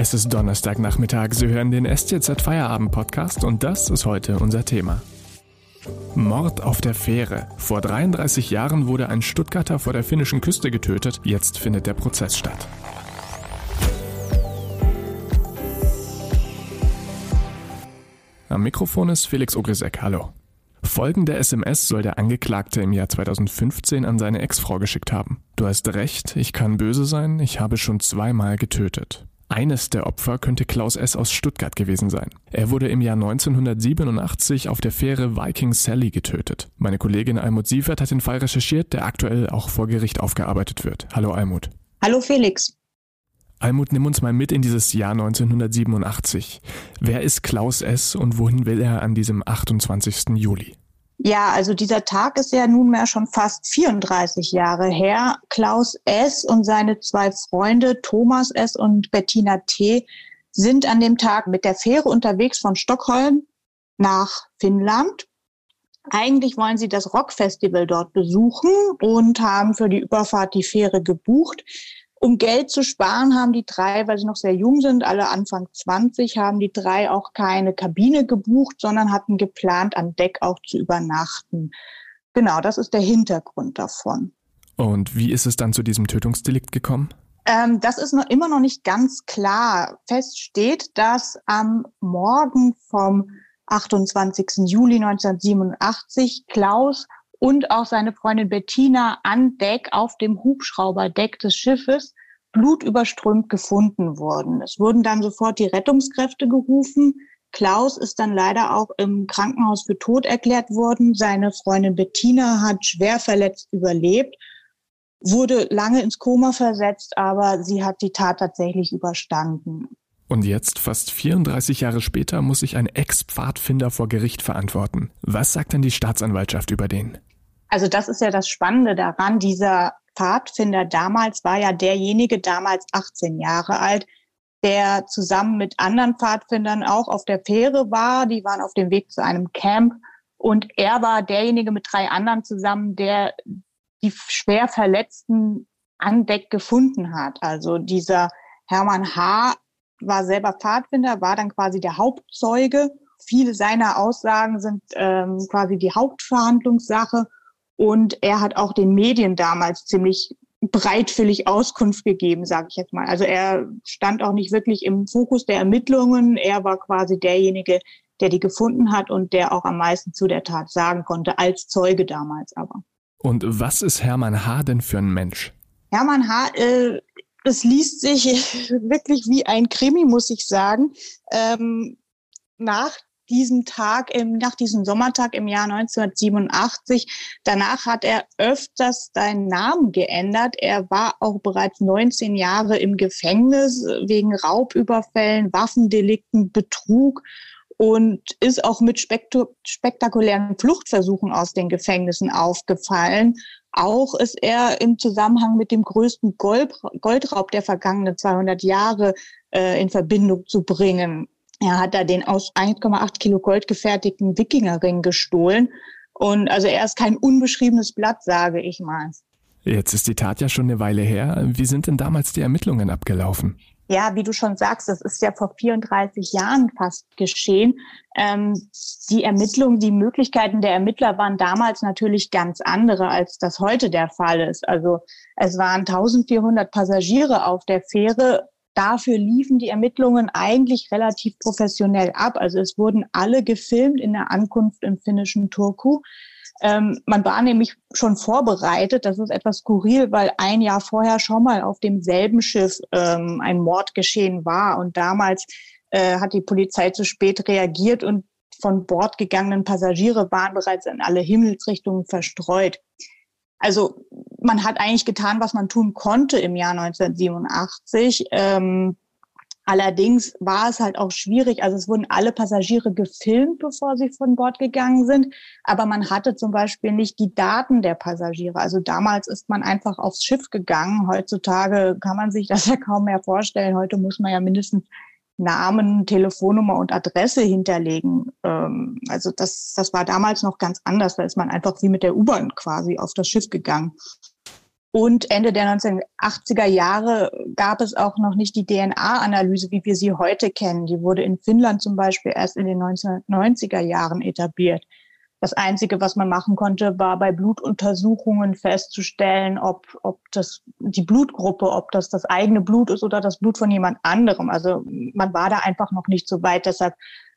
Es ist Donnerstagnachmittag. Sie hören den STZ Feierabend Podcast und das ist heute unser Thema. Mord auf der Fähre. Vor 33 Jahren wurde ein Stuttgarter vor der finnischen Küste getötet. Jetzt findet der Prozess statt. Am Mikrofon ist Felix Ogrisek. Hallo. Folgende SMS soll der Angeklagte im Jahr 2015 an seine Ex-Frau geschickt haben. Du hast recht, ich kann böse sein, ich habe schon zweimal getötet. Eines der Opfer könnte Klaus S. aus Stuttgart gewesen sein. Er wurde im Jahr 1987 auf der Fähre Viking Sally getötet. Meine Kollegin Almut Sievert hat den Fall recherchiert, der aktuell auch vor Gericht aufgearbeitet wird. Hallo Almut. Hallo Felix. Almut, nimm uns mal mit in dieses Jahr 1987. Wer ist Klaus S. und wohin will er an diesem 28. Juli? Ja, also dieser Tag ist ja nunmehr schon fast 34 Jahre her. Klaus S. und seine zwei Freunde Thomas S. und Bettina T. sind an dem Tag mit der Fähre unterwegs von Stockholm nach Finnland. Eigentlich wollen sie das Rockfestival dort besuchen und haben für die Überfahrt die Fähre gebucht. Um Geld zu sparen, haben die drei, weil sie noch sehr jung sind, alle Anfang 20, haben die drei auch keine Kabine gebucht, sondern hatten geplant, an Deck auch zu übernachten. Genau, das ist der Hintergrund davon. Und wie ist es dann zu diesem Tötungsdelikt gekommen? Ähm, das ist noch immer noch nicht ganz klar. Fest steht, dass am Morgen vom 28. Juli 1987 Klaus und auch seine Freundin Bettina an Deck auf dem Hubschrauberdeck des Schiffes blutüberströmt gefunden wurden. Es wurden dann sofort die Rettungskräfte gerufen. Klaus ist dann leider auch im Krankenhaus für tot erklärt worden. Seine Freundin Bettina hat schwer verletzt überlebt, wurde lange ins Koma versetzt, aber sie hat die Tat tatsächlich überstanden. Und jetzt, fast 34 Jahre später, muss sich ein Ex-Pfadfinder vor Gericht verantworten. Was sagt denn die Staatsanwaltschaft über den? Also das ist ja das Spannende daran. Dieser Pfadfinder damals war ja derjenige, damals 18 Jahre alt, der zusammen mit anderen Pfadfindern auch auf der Fähre war. Die waren auf dem Weg zu einem Camp. Und er war derjenige mit drei anderen zusammen, der die schwer Verletzten an Deck gefunden hat. Also dieser Hermann H. war selber Pfadfinder, war dann quasi der Hauptzeuge. Viele seiner Aussagen sind ähm, quasi die Hauptverhandlungssache. Und er hat auch den Medien damals ziemlich breitwillig Auskunft gegeben, sage ich jetzt mal. Also er stand auch nicht wirklich im Fokus der Ermittlungen. Er war quasi derjenige, der die gefunden hat und der auch am meisten zu der Tat sagen konnte, als Zeuge damals aber. Und was ist Hermann H. denn für ein Mensch? Hermann H. Äh, das liest sich wirklich wie ein Krimi, muss ich sagen. Ähm, nach diesem Tag, im, nach diesem Sommertag im Jahr 1987. Danach hat er öfters seinen Namen geändert. Er war auch bereits 19 Jahre im Gefängnis wegen Raubüberfällen, Waffendelikten, Betrug und ist auch mit spektakulären Fluchtversuchen aus den Gefängnissen aufgefallen. Auch ist er im Zusammenhang mit dem größten Gold, Goldraub der vergangenen 200 Jahre äh, in Verbindung zu bringen. Er hat da den aus 1,8 Kilo Gold gefertigten Wikingerring gestohlen. Und also er ist kein unbeschriebenes Blatt, sage ich mal. Jetzt ist die Tat ja schon eine Weile her. Wie sind denn damals die Ermittlungen abgelaufen? Ja, wie du schon sagst, das ist ja vor 34 Jahren fast geschehen. Ähm, die Ermittlungen, die Möglichkeiten der Ermittler waren damals natürlich ganz andere, als das heute der Fall ist. Also es waren 1400 Passagiere auf der Fähre dafür liefen die Ermittlungen eigentlich relativ professionell ab. Also es wurden alle gefilmt in der Ankunft im finnischen Turku. Ähm, man war nämlich schon vorbereitet. Das ist etwas skurril, weil ein Jahr vorher schon mal auf demselben Schiff ähm, ein Mord geschehen war. Und damals äh, hat die Polizei zu spät reagiert und von Bord gegangenen Passagiere waren bereits in alle Himmelsrichtungen verstreut. Also man hat eigentlich getan, was man tun konnte im Jahr 1987. Ähm, allerdings war es halt auch schwierig. Also es wurden alle Passagiere gefilmt, bevor sie von Bord gegangen sind. Aber man hatte zum Beispiel nicht die Daten der Passagiere. Also damals ist man einfach aufs Schiff gegangen. Heutzutage kann man sich das ja kaum mehr vorstellen. Heute muss man ja mindestens Namen, Telefonnummer und Adresse hinterlegen. Ähm, also das, das war damals noch ganz anders. Da ist man einfach wie mit der U-Bahn quasi auf das Schiff gegangen. Und Ende der 1980er Jahre gab es auch noch nicht die DNA-Analyse, wie wir sie heute kennen. Die wurde in Finnland zum Beispiel erst in den 1990er Jahren etabliert. Das Einzige, was man machen konnte, war bei Blutuntersuchungen festzustellen, ob, ob das die Blutgruppe, ob das das eigene Blut ist oder das Blut von jemand anderem. Also man war da einfach noch nicht so weit. Deshalb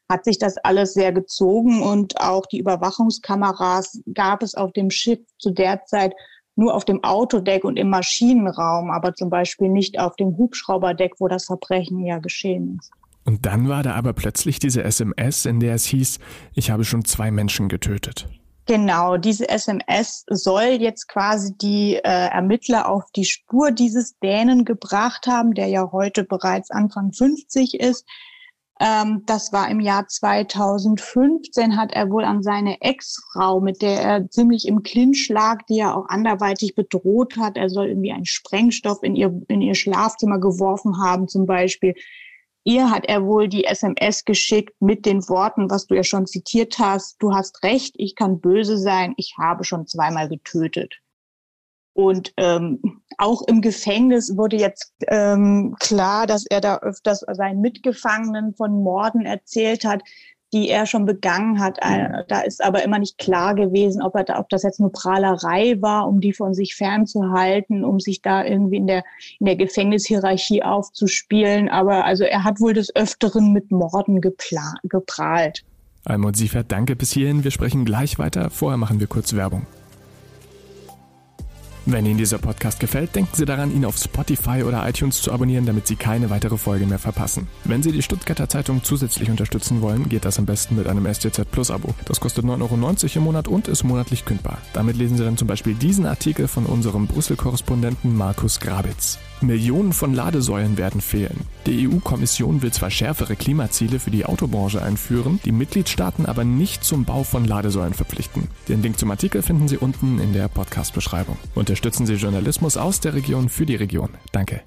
hat sich das alles sehr gezogen und auch die Überwachungskameras gab es auf dem Schiff zu der Zeit nur auf dem Autodeck und im Maschinenraum, aber zum Beispiel nicht auf dem Hubschrauberdeck, wo das Verbrechen ja geschehen ist. Und dann war da aber plötzlich diese SMS, in der es hieß, ich habe schon zwei Menschen getötet. Genau, diese SMS soll jetzt quasi die äh, Ermittler auf die Spur dieses Dänen gebracht haben, der ja heute bereits Anfang 50 ist. Ähm, das war im Jahr 2015, hat er wohl an seine Ex-Frau, mit der er ziemlich im Clinch lag, die er auch anderweitig bedroht hat. Er soll irgendwie einen Sprengstoff in ihr, in ihr Schlafzimmer geworfen haben, zum Beispiel. Ihr hat er wohl die SMS geschickt mit den Worten, was du ja schon zitiert hast. Du hast recht, ich kann böse sein, ich habe schon zweimal getötet. Und ähm, auch im Gefängnis wurde jetzt ähm, klar, dass er da öfters seinen Mitgefangenen von Morden erzählt hat, die er schon begangen hat. Äh, da ist aber immer nicht klar gewesen, ob, er ob das jetzt nur Prahlerei war, um die von sich fernzuhalten, um sich da irgendwie in der, in der Gefängnishierarchie aufzuspielen. Aber also er hat wohl des Öfteren mit Morden geprahlt. Almut Siefert, danke bis hierhin. Wir sprechen gleich weiter. Vorher machen wir kurz Werbung. Wenn Ihnen dieser Podcast gefällt, denken Sie daran, ihn auf Spotify oder iTunes zu abonnieren, damit Sie keine weitere Folge mehr verpassen. Wenn Sie die Stuttgarter Zeitung zusätzlich unterstützen wollen, geht das am besten mit einem STZ Plus Abo. Das kostet 9,90 Euro im Monat und ist monatlich kündbar. Damit lesen Sie dann zum Beispiel diesen Artikel von unserem Brüssel-Korrespondenten Markus Grabitz. Millionen von Ladesäulen werden fehlen. Die EU-Kommission will zwar schärfere Klimaziele für die Autobranche einführen, die Mitgliedstaaten aber nicht zum Bau von Ladesäulen verpflichten. Den Link zum Artikel finden Sie unten in der Podcast-Beschreibung. Unterstützen Sie Journalismus aus der Region für die Region. Danke.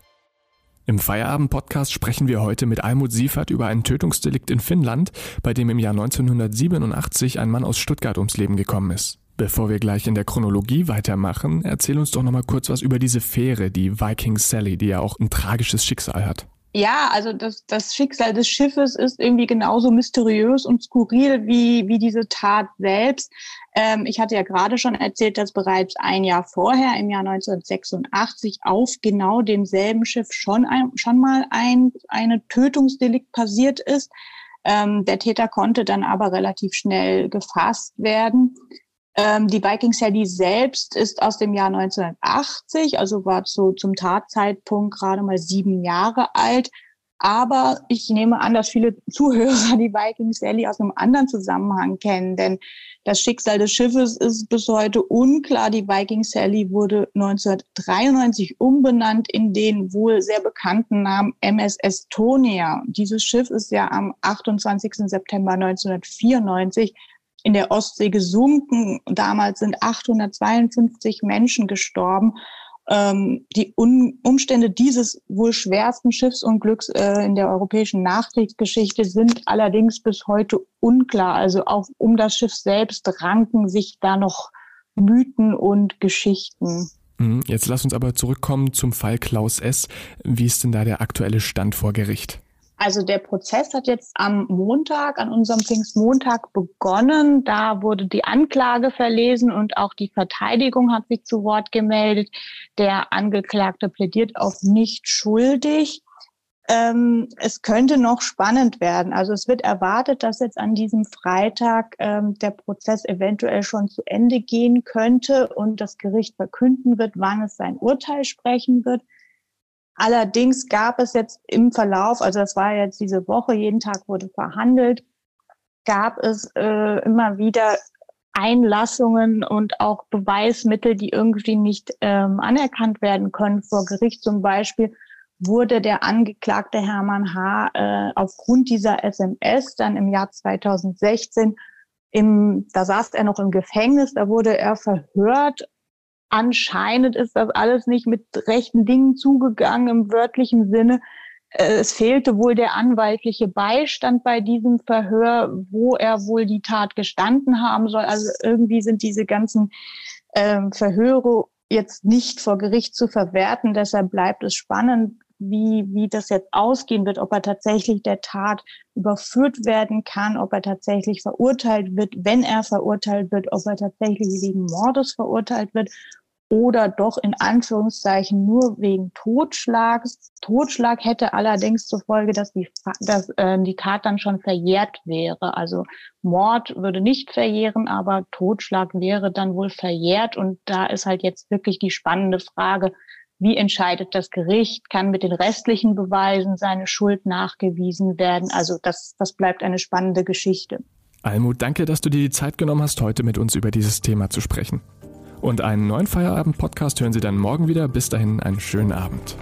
Im Feierabend-Podcast sprechen wir heute mit Almut Siefert über ein Tötungsdelikt in Finnland, bei dem im Jahr 1987 ein Mann aus Stuttgart ums Leben gekommen ist. Bevor wir gleich in der Chronologie weitermachen, erzähl uns doch noch mal kurz was über diese Fähre, die Viking Sally, die ja auch ein tragisches Schicksal hat. Ja, also das, das Schicksal des Schiffes ist irgendwie genauso mysteriös und skurril wie, wie diese Tat selbst. Ähm, ich hatte ja gerade schon erzählt, dass bereits ein Jahr vorher, im Jahr 1986, auf genau demselben Schiff schon, ein, schon mal ein eine Tötungsdelikt passiert ist. Ähm, der Täter konnte dann aber relativ schnell gefasst werden. Ähm, die Viking Sally selbst ist aus dem Jahr 1980, also war so zum Tatzeitpunkt gerade mal sieben Jahre alt. Aber ich nehme an, dass viele Zuhörer die Viking Sally aus einem anderen Zusammenhang kennen, denn das Schicksal des Schiffes ist bis heute unklar. Die Viking Sally wurde 1993 umbenannt in den wohl sehr bekannten Namen MS Estonia. Dieses Schiff ist ja am 28. September 1994 in der Ostsee gesunken. Damals sind 852 Menschen gestorben. Ähm, die Un Umstände dieses wohl schwersten Schiffsunglücks äh, in der europäischen Nachkriegsgeschichte sind allerdings bis heute unklar. Also auch um das Schiff selbst ranken sich da noch Mythen und Geschichten. Mhm, jetzt lass uns aber zurückkommen zum Fall Klaus S. Wie ist denn da der aktuelle Stand vor Gericht? Also der Prozess hat jetzt am Montag, an unserem Pfingstmontag begonnen. Da wurde die Anklage verlesen und auch die Verteidigung hat sich zu Wort gemeldet. Der Angeklagte plädiert auf nicht schuldig. Ähm, es könnte noch spannend werden. Also es wird erwartet, dass jetzt an diesem Freitag ähm, der Prozess eventuell schon zu Ende gehen könnte und das Gericht verkünden wird, wann es sein Urteil sprechen wird. Allerdings gab es jetzt im Verlauf, also das war jetzt diese Woche, jeden Tag wurde verhandelt, gab es äh, immer wieder Einlassungen und auch Beweismittel, die irgendwie nicht ähm, anerkannt werden können vor Gericht. Zum Beispiel wurde der Angeklagte Hermann H. Äh, aufgrund dieser SMS dann im Jahr 2016 im, da saß er noch im Gefängnis, da wurde er verhört anscheinend ist das alles nicht mit rechten Dingen zugegangen im wörtlichen Sinne. Äh, es fehlte wohl der anwaltliche Beistand bei diesem Verhör, wo er wohl die Tat gestanden haben soll. Also irgendwie sind diese ganzen ähm, Verhöre jetzt nicht vor Gericht zu verwerten. Deshalb bleibt es spannend, wie, wie das jetzt ausgehen wird, ob er tatsächlich der Tat überführt werden kann, ob er tatsächlich verurteilt wird, wenn er verurteilt wird, ob er tatsächlich wegen Mordes verurteilt wird oder doch in Anführungszeichen nur wegen Totschlags. Totschlag hätte allerdings zur Folge, dass die, dass, äh, die Tat dann schon verjährt wäre. Also Mord würde nicht verjähren, aber Totschlag wäre dann wohl verjährt. Und da ist halt jetzt wirklich die spannende Frage, wie entscheidet das Gericht? Kann mit den restlichen Beweisen seine Schuld nachgewiesen werden? Also das, das bleibt eine spannende Geschichte. Almut, danke, dass du dir die Zeit genommen hast, heute mit uns über dieses Thema zu sprechen. Und einen neuen Feierabend-Podcast hören Sie dann morgen wieder. Bis dahin einen schönen Abend.